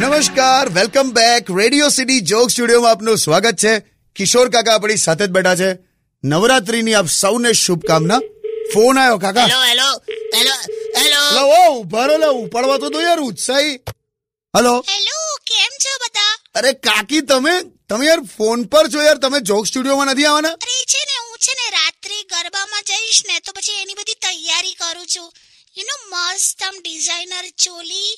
નમસ્કાર welcome back Radio City joke સ્ટુડિયોમાં આપનું સ્વાગત છે. કિશોર કાકા આપણી સાથે જ બેઠા છે. નવરાત્રીની આપ સૌને શુભકામના. ફોન આવ્યો કાકા. હેલો હેલો હેલો હેલો ઓ ઊભા રહો ઉપાડવા તો દો યાર ઉત્સાહી. હેલો હેલો કેમ છો બતા અરે કાકી તમે તમે યાર ફોન પર છો યાર તમે જોક સ્ટુડિયોમાં નથી આવવાના? અરે છે ને હું છે ને રાત્રે ગરબામાં જઈશ ને તો પછી એની બધી તૈયારી કરું છું. યુ નો મસ્ત આમ ડિઝાઇનર ચોલી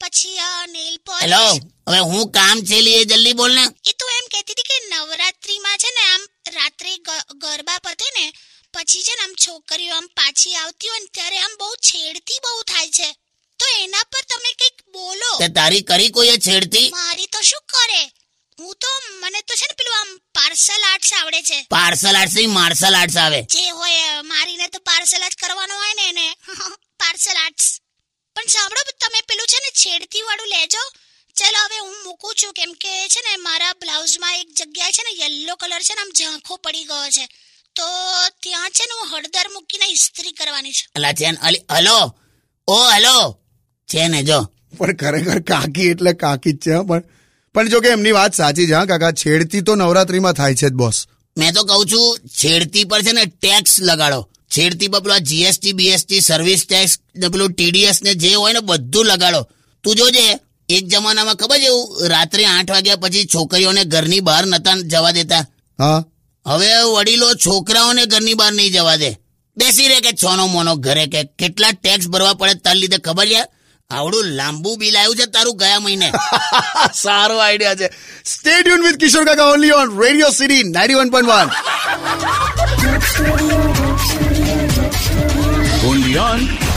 પછી આ નેલ હેલો હવે હું કામ છે લીએ જલ્દી બોલ ને. એ તો એમ કહેતી હતી કે નવરાત્રીમાં છે ને આમ રાત્રે ગરબા પતે ને પછી છે ને આમ છોકરીઓ આમ પાછી આવતી હોય ને ત્યારે આમ બહુ છેડતી બહુ થાય છે. તો એના પર તમે કંઈક બોલો. તે તારી કરી કોઈ છેડતી? મારી તો શું કરે? હું તો મને તો છે ને પેલું આમ પાર્સલ આર્ટ્સ આવડે છે. પાર્સલ આર્ટ્સ નહીં માર્શલ આર્ટ્સ આવે. જે હોય મારીને તો પાર્સલ જ કરવાનો હોય ને એને. પણ સાંભળો તમે પેલું છે ને છેડતી વાળું લેજો. ચલો હવે હું મૂકું છું કેમ કે છે ને મારા બ્લાઉઝમાં એક જગ્યાએ છે ને યલો કલર છે ને આમ ઝાંખો પડી ગયો છે. તો ત્યાં છે ને હું હળદર મૂકીને ઇસ્ત્રી કરવાની છે. અલા છે ને અલી હલો. ઓ હલો. છે ને જો. પણ ખરેખર કાકી એટલે કાકી જ છે પણ પણ જો કે એમની વાત સાચી છે હા કાકા છેડતી તો નવરાત્રીમાં થાય છે જ બોસ. મેં તો કહું છું છેડતી પર છે ને ટેક્સ લગાડો. છેડતી પર આ જીએસટી બીએસટી સર્વિસ ટેક્સ પેલું ટીડીએસ ને જે હોય ને બધું લગાડો. તું જોજે એક જમાનામાં ખબર છે રાત્રે આઠ વાગ્યા પછી છોકરીઓને ઘરની બહાર નતા જવા દેતા. હવે વડીલો છોકરાઓને ઘરની બહાર નહીં જવા દે. બેસી રહે કે છોનો મોનો ઘરે કે કેટલા ટેક્સ ભરવા પડે તાર લીધે ખબર છે? આવડું લાંબુ બિલ આવ્યું છે તારું ગયા મહિને. સારો આઈડિયા છે. સ્ટેડિયમ વિથ કિશોર કાકા only on Radio City 91.1 Only on Brown.